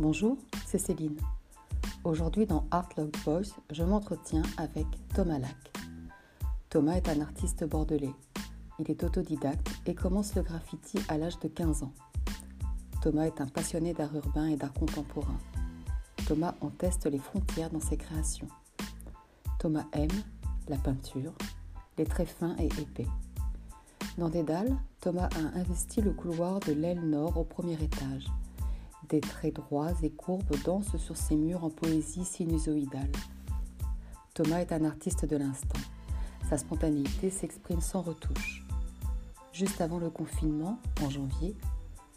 Bonjour, c'est Céline. Aujourd'hui dans Art Love Voice, je m'entretiens avec Thomas Lac. Thomas est un artiste bordelais. Il est autodidacte et commence le graffiti à l'âge de 15 ans. Thomas est un passionné d'art urbain et d'art contemporain. Thomas en teste les frontières dans ses créations. Thomas aime la peinture, les traits fins et épais. Dans Dédale, Thomas a investi le couloir de l'aile nord au premier étage. Des traits droits et courbes dansent sur ses murs en poésie sinusoïdale. Thomas est un artiste de l'instant. Sa spontanéité s'exprime sans retouche. Juste avant le confinement, en janvier,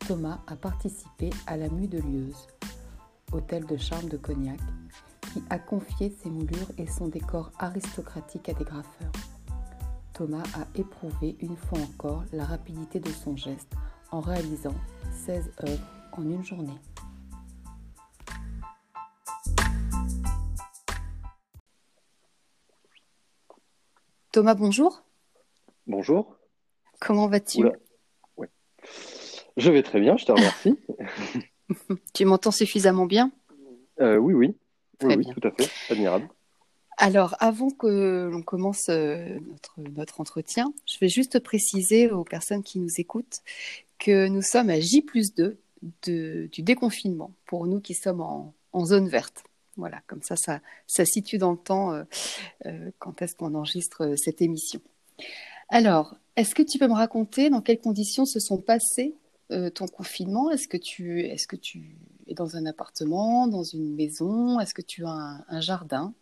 Thomas a participé à la Mue de Lieuse, hôtel de charme de Cognac, qui a confié ses moulures et son décor aristocratique à des graffeurs. Thomas a éprouvé une fois encore la rapidité de son geste en réalisant 16 œuvres en une journée. Thomas, bonjour. Bonjour. Comment vas-tu? Je vais très bien, je te remercie. tu m'entends suffisamment bien? Euh, Oui, oui. Très oui, bien. tout à fait. Admirable. Alors, avant que l'on commence euh, notre, notre entretien, je vais juste préciser aux personnes qui nous écoutent que nous sommes à J plus 2 de, du déconfinement, pour nous qui sommes en, en zone verte. Voilà, comme ça, ça, ça situe dans le temps euh, euh, quand est-ce qu'on enregistre euh, cette émission. Alors, est-ce que tu peux me raconter dans quelles conditions se sont passés euh, ton confinement? Est-ce que, tu, est que tu es dans un appartement, dans une maison? Est-ce que tu as un, un jardin?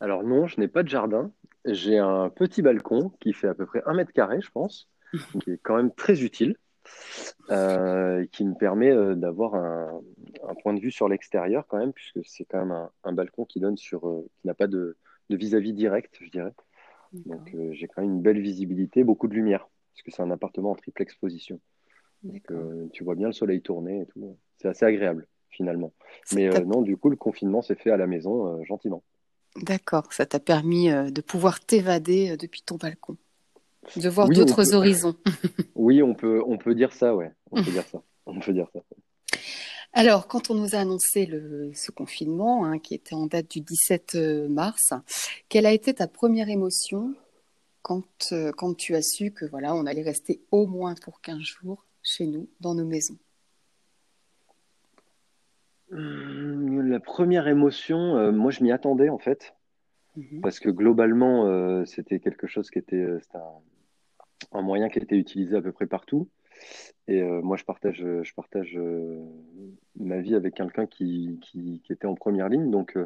Alors non, je n'ai pas de jardin. J'ai un petit balcon qui fait à peu près un mètre carré, je pense, qui est quand même très utile, euh, qui me permet euh, d'avoir un, un, point de vue sur l'extérieur quand même, puisque c'est quand même un, un, balcon qui donne sur, euh, qui n'a pas de vis-à-vis -vis direct, je dirais. Donc j'ai quand même une belle visibilité, beaucoup de lumière, parce que c'est un appartement en triple exposition. Donc tu vois bien le soleil tourner et tout. C'est assez agréable finalement. Mais non, du coup, le confinement s'est fait à la maison gentiment. D'accord, ça t'a permis de pouvoir t'évader depuis ton balcon, de voir oui, d'autres peut... horizons. oui, on peut, on peut dire ça, ouais. On peut dire ça. On peut dire ça. Alors, quand on nous a annoncé le, ce confinement, hein, qui était en date du 17 mars, quelle a été ta première émotion quand, euh, quand tu as su que voilà, on allait rester au moins pour 15 jours chez nous, dans nos maisons? Hum, La première émotion, euh, moi je m'y attendais en fait, -hmm. parce que globalement euh, c'était quelque chose qui était, euh, un, un, moyen qui était utilisé à peu près partout. Et euh, moi je partage, je partage euh, ma vie avec quelqu'un qui, qui, qui, était en première ligne, donc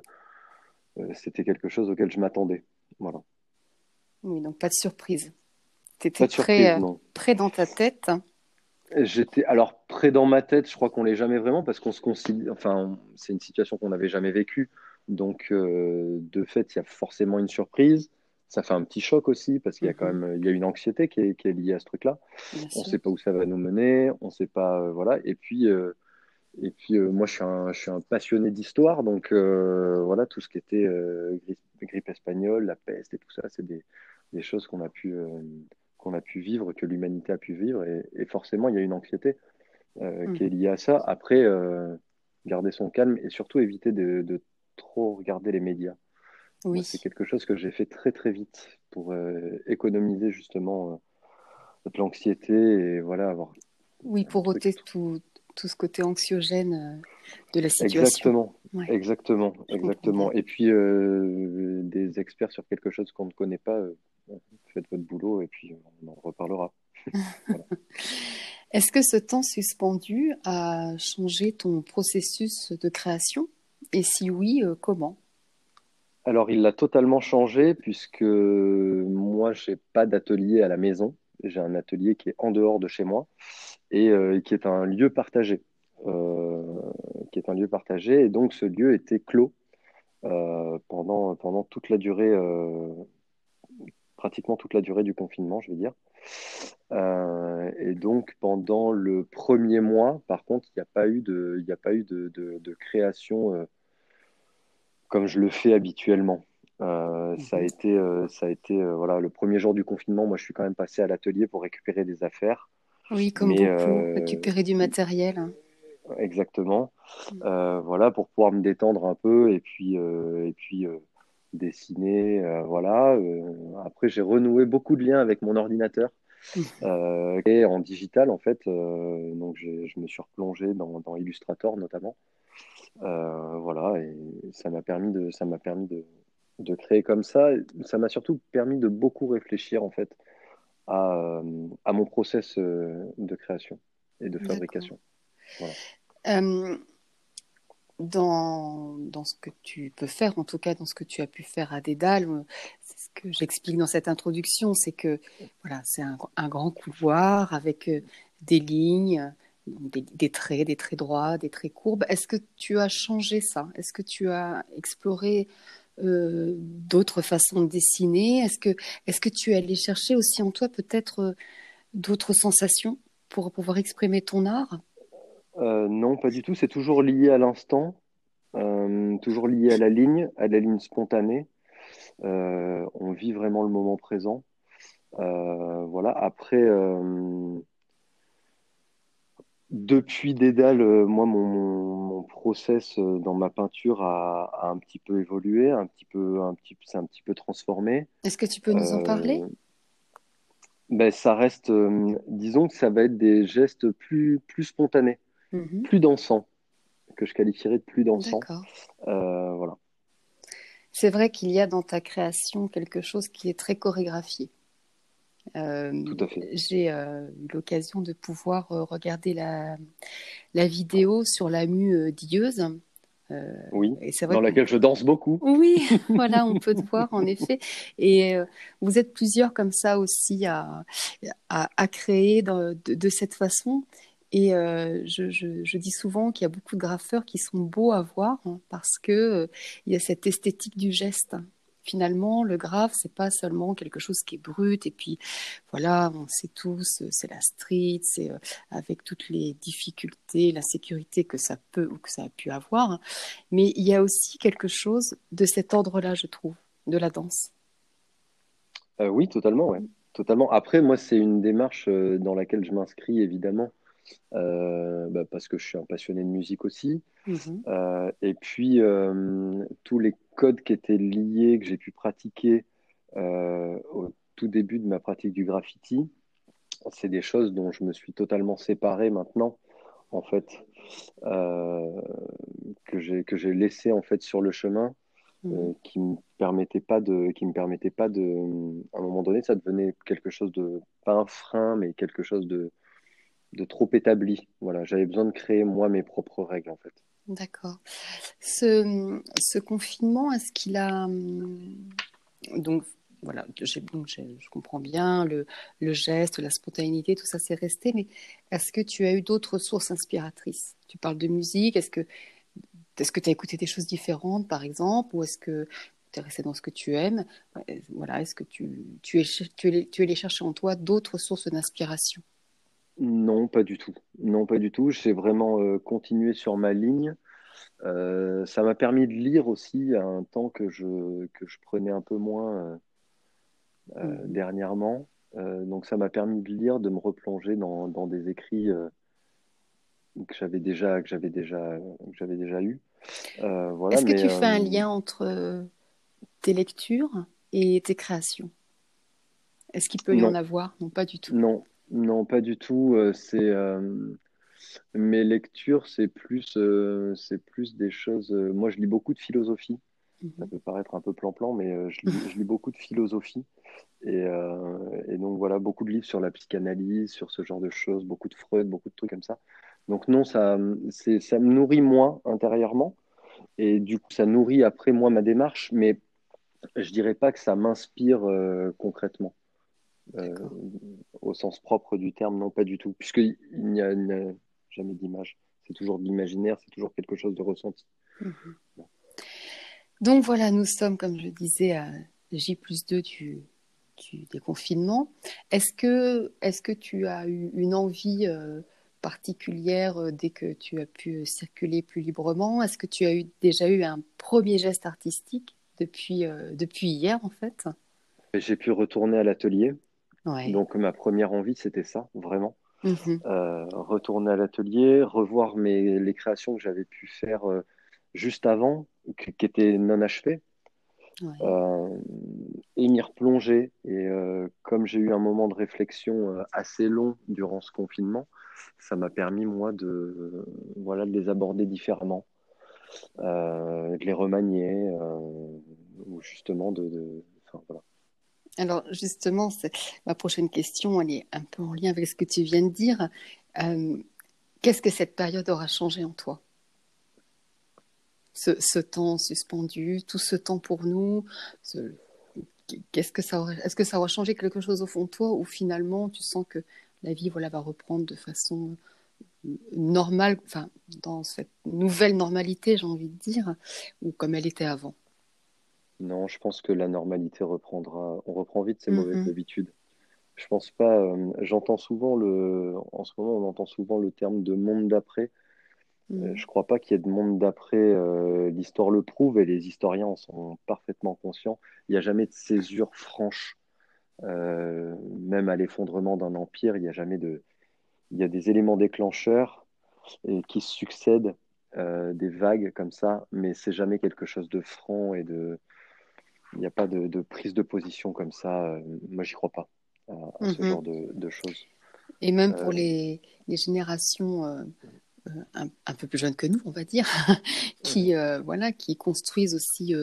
c'était quelque chose auquel je m'attendais. Voilà. Oui, donc pas de surprise. Tu étais prêt, prêt dans ta tête J'étais alors près dans ma tête, je crois qu'on l'est jamais vraiment parce qu'on se considère, enfin, c'est une situation qu'on n'avait jamais vécue. Donc, euh, de fait, il y a forcément une surprise. Ça fait un petit choc aussi parce qu'il y a quand même il y a une anxiété qui est, qui est liée à ce truc-là. On ne sait pas où ça va nous mener, on sait pas, euh, voilà. Et puis, euh, et puis moi, je suis un, je suis un passionné d'histoire, donc voilà, tout ce qui était grippe, grippe, espagnole, la peste et tout ça, c'est des, des, choses qu'on a pu qu'on a pu vivre, que l'humanité a pu vivre, et, et, forcément, il y a une anxiété mmh. qui est liée à ça. Après, garder son calme et surtout éviter de, de trop regarder les médias. Oui. C'est quelque chose que j'ai fait très très vite pour euh, économiser justement l'anxiété et voilà avoir. Oui, pour ôter tout, tout ce côté anxiogène de la situation. Exactement, ouais. exactement, exactement. Et puis des experts sur quelque chose qu'on ne connaît pas faites votre boulot et puis on en reparlera. voilà. Est-ce que ce temps suspendu a changé ton processus de création? Et si oui, euh, comment? Alors, il l'a totalement changé puisque moi, je n'ai pas d'atelier à la maison. J'ai un atelier qui est en dehors de chez moi et euh, qui est un lieu partagé. Euh, qui est un lieu partagé et donc ce lieu était clos pendant, pendant toute la durée pratiquement toute la durée du confinement, je veux dire. Et donc pendant le premier mois, par contre, il n'y a pas eu de, a pas eu de, création comme je le fais habituellement. Euh, ça a été, ça a été voilà, le premier jour du confinement. Moi, je suis quand même passé à l'atelier pour récupérer des affaires. Oui, comme Mais, beaucoup, récupérer du matériel. Exactement. mm. voilà, pour pouvoir me détendre un peu et puis, et puis dessiner, voilà. après, j'ai renoué beaucoup de liens avec mon ordinateur. et en digital en fait donc je me suis replongé dans, dans Illustrator notamment voilà et ça m'a permis de ça m'a permis de, de créer comme ça. Ça m'a surtout permis de beaucoup réfléchir en fait à, euh, à mon process euh, de création et de fabrication. Euh, dans, dans, ce que tu peux faire, en tout cas dans ce que tu as pu faire à Dédale, c'est ce que j'explique dans cette introduction, c'est que voilà, c'est un, un, grand couloir avec des lignes, des, traits, des traits droits, des traits courbes. Est-ce que tu as changé ça? Est-ce que tu as exploré euh, d'autres façons de dessiner? Est-ce que, est que tu es allé chercher aussi en toi peut-être euh, d'autres sensations pour pouvoir exprimer ton art? Euh, Non, pas du tout. C'est toujours lié à l'instant, toujours lié à la ligne, à la ligne spontanée. on vit vraiment le moment présent. voilà. Après, depuis Dédale, euh, moi, mon, process euh, dans ma peinture a, un petit peu évolué, un petit peu, un petit, c'est un petit peu transformé. Est-ce que tu peux nous en euh, parler? ben, ça reste, disons que ça va être des gestes plus, plus spontanés, mhm. plus dansants, que je qualifierais de plus dansants. voilà. C'est vrai qu'il y a dans ta création quelque chose qui est très chorégraphié. Euh, j'ai euh, eu l'occasion de pouvoir euh, regarder la, la, vidéo sur la mue d'Ieuse. oui, et vrai dans laquelle je danse beaucoup. Oui, voilà, on peut te voir en effet. Et vous êtes plusieurs comme ça aussi à, à, à créer de, de, cette façon. Et je, je, je, dis souvent qu'il y a beaucoup de graffeurs qui sont beaux à voir hein, parce que il y a cette esthétique du geste finalement, le grave, c'est pas seulement quelque chose qui est brut et puis voilà, on sait tous, c'est la street, c'est euh, avec toutes les difficultés, l'insécurité que ça peut ou que ça a pu avoir, mais il y a aussi quelque chose de cet ordre-là, je trouve, de la danse. Euh, oui, totalement, ouais. Totalement. Après, moi, c'est une démarche euh, dans laquelle je m'inscris, évidemment, euh, bah, parce que je suis un passionné de musique aussi. Mhm. Euh, et puis, euh, tous les codes qui étaient liés, que j'ai pu pratiquer au tout début de ma pratique du graffiti, c'est des choses dont je me suis totalement séparé maintenant, en fait, que j'ai que j'ai laissé en fait sur le chemin. Mhm. qui me permettait pas de qui me permettait pas de à un moment donné ça devenait quelque chose de pas un frein mais quelque chose de de trop établi. Voilà, j'avais besoin de créer moi mes propres règles en fait. D'accord. Ce, confinement, est-ce qu'il a hum, donc voilà, je, je comprends bien le, geste, la spontanéité, tout ça c'est resté, mais est-ce que tu as eu d'autres sources inspiratrices? Tu parles de musique, est-ce que est-ce que tu as écouté des choses différentes par exemple, ou est-ce que tu es resté dans ce que tu aimes? Voilà, est-ce que tu, tu, es, tu, es, tu es allé chercher en toi d'autres sources d'inspiration? Non, pas du tout. Non, pas du tout. J'ai vraiment euh, continué sur ma ligne. Euh, ça m'a permis de lire aussi à un temps que je, que je prenais un peu moins euh, mmh. dernièrement. donc ça m'a permis de lire, de me replonger dans, dans des écrits que j'avais déjà, que j'avais déjà, que j'avais déjà eu. voilà, Est-ce que tu fais un lien entre tes lectures et tes créations? Est-ce qu'il peut y en avoir? Non, pas du tout. Non, non, pas du tout. Euh, c'est euh, mes lectures, c'est plus, euh, c'est plus des choses. moi, je lis beaucoup de philosophie. Ça mhm. peut paraître un peu plan-plan, mais je lis, beaucoup de philosophie. Et, donc voilà, beaucoup de livres sur la psychanalyse, sur ce genre de choses, beaucoup de Freud, beaucoup de trucs comme ça. Donc non, ça, c'est, ça me nourrit moins intérieurement. Et du coup, ça nourrit après moi ma démarche, mais je dirais pas que ça m'inspire concrètement. Euh, au sens propre du terme, non, pas du tout, puisqu'il n'y a, jamais d'image. C'est toujours de l'imaginaire, c'est toujours quelque chose de ressenti. Mhm. Donc voilà, nous sommes, comme je disais, à J plus 2 du, du déconfinement. Est-ce que, est que tu as eu une envie euh, particulière euh, dès que tu as pu circuler plus librement? Est-ce que tu as eu, déjà eu un premier geste artistique depuis, depuis hier, en fait? J'ai pu retourner à l'atelier donc ma première envie, c'était ça, vraiment. mhm. retourner à l'atelier, revoir mes, les créations que j'avais pu faire juste avant, qui, étaient non achevées, et m'y replonger. Et comme j'ai eu un moment de réflexion assez long durant ce confinement, ça m'a permis, moi, de, voilà, de les aborder différemment, de les remanier, ou justement de, voilà. Alors justement, ma prochaine question, elle est un peu en lien avec ce que tu viens de dire. Euh, qu'est-ce que cette période aura changé en toi? Ce, temps suspendu, tout ce temps pour nous, ça est-ce que ça aura changé quelque chose au fond de toi ou finalement tu sens que la vie voilà va reprendre de façon normale, enfin dans cette nouvelle normalité, j'ai envie de dire, ou comme elle était avant? Non, je pense que la normalité reprendra. On reprend vite ses mauvaises habitudes. Je pense pas. Euh, j'entends souvent le. En ce moment, on entend souvent le terme de monde d'après. Je euh, ne je crois pas qu'il y ait de monde d'après. Euh, l'histoire le prouve et les historiens en sont parfaitement conscients. Il n'y a jamais de césure franche. même à l'effondrement d'un empire, il n'y a jamais de. Il y a des éléments déclencheurs et qui succèdent des vagues comme ça, mais c'est jamais quelque chose de franc et de il n'y a pas de, prise de position comme ça. Euh, moi, j'y crois pas à, ce mhm. genre de, choses. Et même pour euh, les, les, euh, un, peu plus jeunes que nous, on va dire, qui, voilà, qui construisent aussi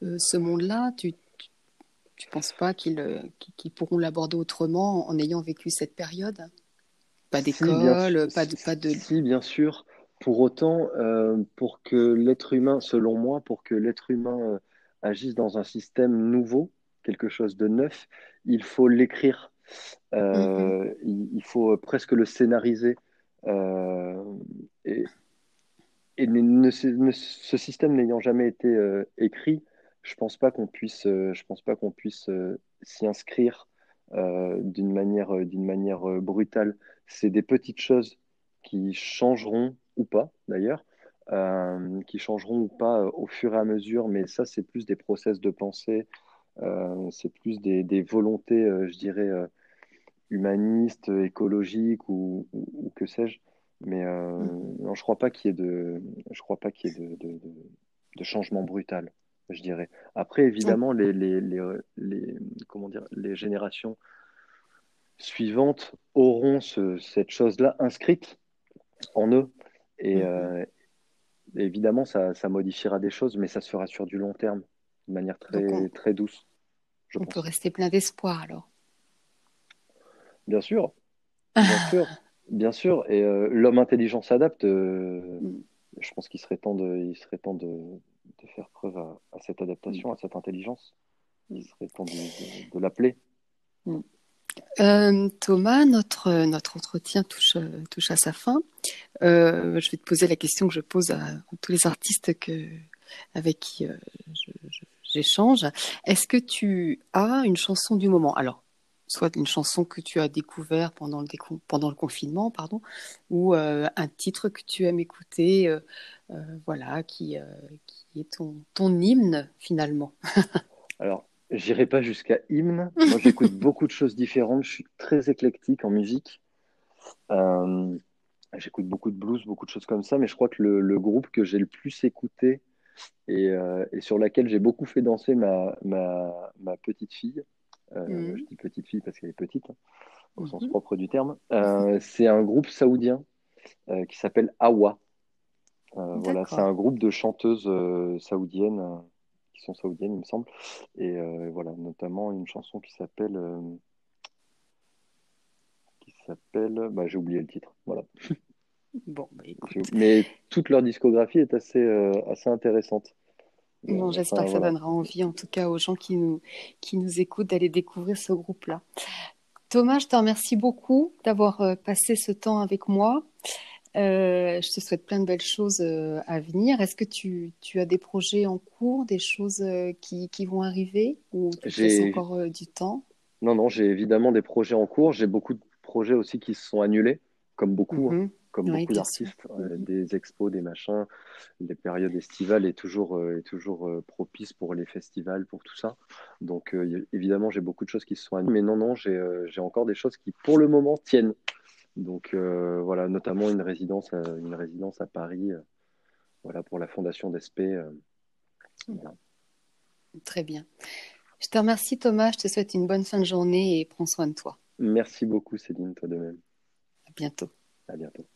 ce monde-là, tu ne penses pas qu'ils pourront l'aborder autrement en ayant vécu cette période? Pas d'école, pas de, pas de... Si, bien sûr. Pour autant, pour que l'être humain, selon moi, pour que l'être humain agissent dans un système nouveau, quelque chose de neuf, il faut l'écrire. Euh, mhm. il, faut presque le scénariser. Euh, et, ce système n'ayant jamais été euh, écrit, je pense pas qu'on puisse, je pense pas qu'on puisse s'y inscrire d'une manière, d'une manière brutale. C'est des petites choses qui changeront ou pas d'ailleurs, euh, qui changeront ou pas euh, au fur et à mesure, mais ça, c'est plus des process de pensée, euh, c'est plus des, des volontés, je dirais, humanistes, écologiques ou, ou, que sais-je. Mais mm. non, je crois pas qu'il y ait de, je crois pas qu'il y ait de, de, de, changement brutal, je dirais. Après, évidemment, les, les, les, les, comment dire, les générations suivantes auront ce, cette chose-là inscrite en eux. Et, mm évidemment, ça, modifiera des choses, mais ça se fera sur du long terme, de manière très, très douce. on peut rester plein d'espoir alors. Bien sûr, bien sûr, bien sûr. Et euh, l'homme intelligent s'adapte. Euh, mm. Je pense qu'il serait temps de, il serait temps de, faire preuve à, cette adaptation, à cette intelligence. Il serait temps de, l'appeler. Mm. Euh, Thomas, notre, notre entretien touche, touche à sa fin. Euh, je vais te poser la question que je pose à tous les artistes avec qui euh, j'échange. Est-ce que tu as une chanson du moment? Alors, soit une chanson que tu as découvert pendant le, pendant le confinement, pardon, ou un titre que tu aimes écouter, voilà, qui, qui est ton, ton hymne finalement? Alors, J'irai pas jusqu'à hymne. Moi, j'écoute beaucoup de choses différentes. Je suis très éclectique en musique. Euh, j'écoute beaucoup de blues, beaucoup de choses comme ça. Mais je crois que le, groupe que j'ai le plus écouté euh, et, sur laquelle j'ai beaucoup fait danser ma, ma, petite fille, euh, mhm. je dis petite fille parce qu'elle est petite, hein, au sens mhm. propre du terme, c'est un groupe saoudien qui s'appelle Awa. voilà, c'est un groupe de chanteuses saoudiennes saoudiennes, il me semble. Et euh, voilà, notamment une chanson qui s'appelle. Euh, qui s'appelle. Bah, j'ai oublié le titre. Voilà. Bon, bah, Mais toute leur discographie est assez, euh, assez intéressante. Bon, j'espère que ça donnera envie, en tout cas, aux gens qui nous, qui nous écoutent, d'aller découvrir ce groupe-là. Thomas, je te remercie beaucoup d'avoir passé ce temps avec moi. Euh, je te souhaite plein de belles choses euh, à venir. Est-ce que tu, tu, as des projets en cours, des choses euh, qui, qui, vont arriver ou tu encore du temps? Non, non, j'ai évidemment des projets en cours. J'ai beaucoup de projets aussi qui se sont annulés, comme beaucoup, hein, mhm. comme beaucoup d'artistes. Mhm. des expos, des machins. Les périodes estivales est toujours, est toujours propice pour les festivals, pour tout ça. Donc évidemment, j'ai beaucoup de choses qui se sont annulées. Mais non, non, j'ai encore des choses qui, pour le moment, tiennent. Donc voilà, notamment une résidence, une résidence à Paris, voilà pour la fondation d'ESP. Très bien. Je te remercie Thomas, je te souhaite une bonne fin de journée et prends soin de toi. Merci beaucoup Céline, toi de même. À bientôt. À bientôt.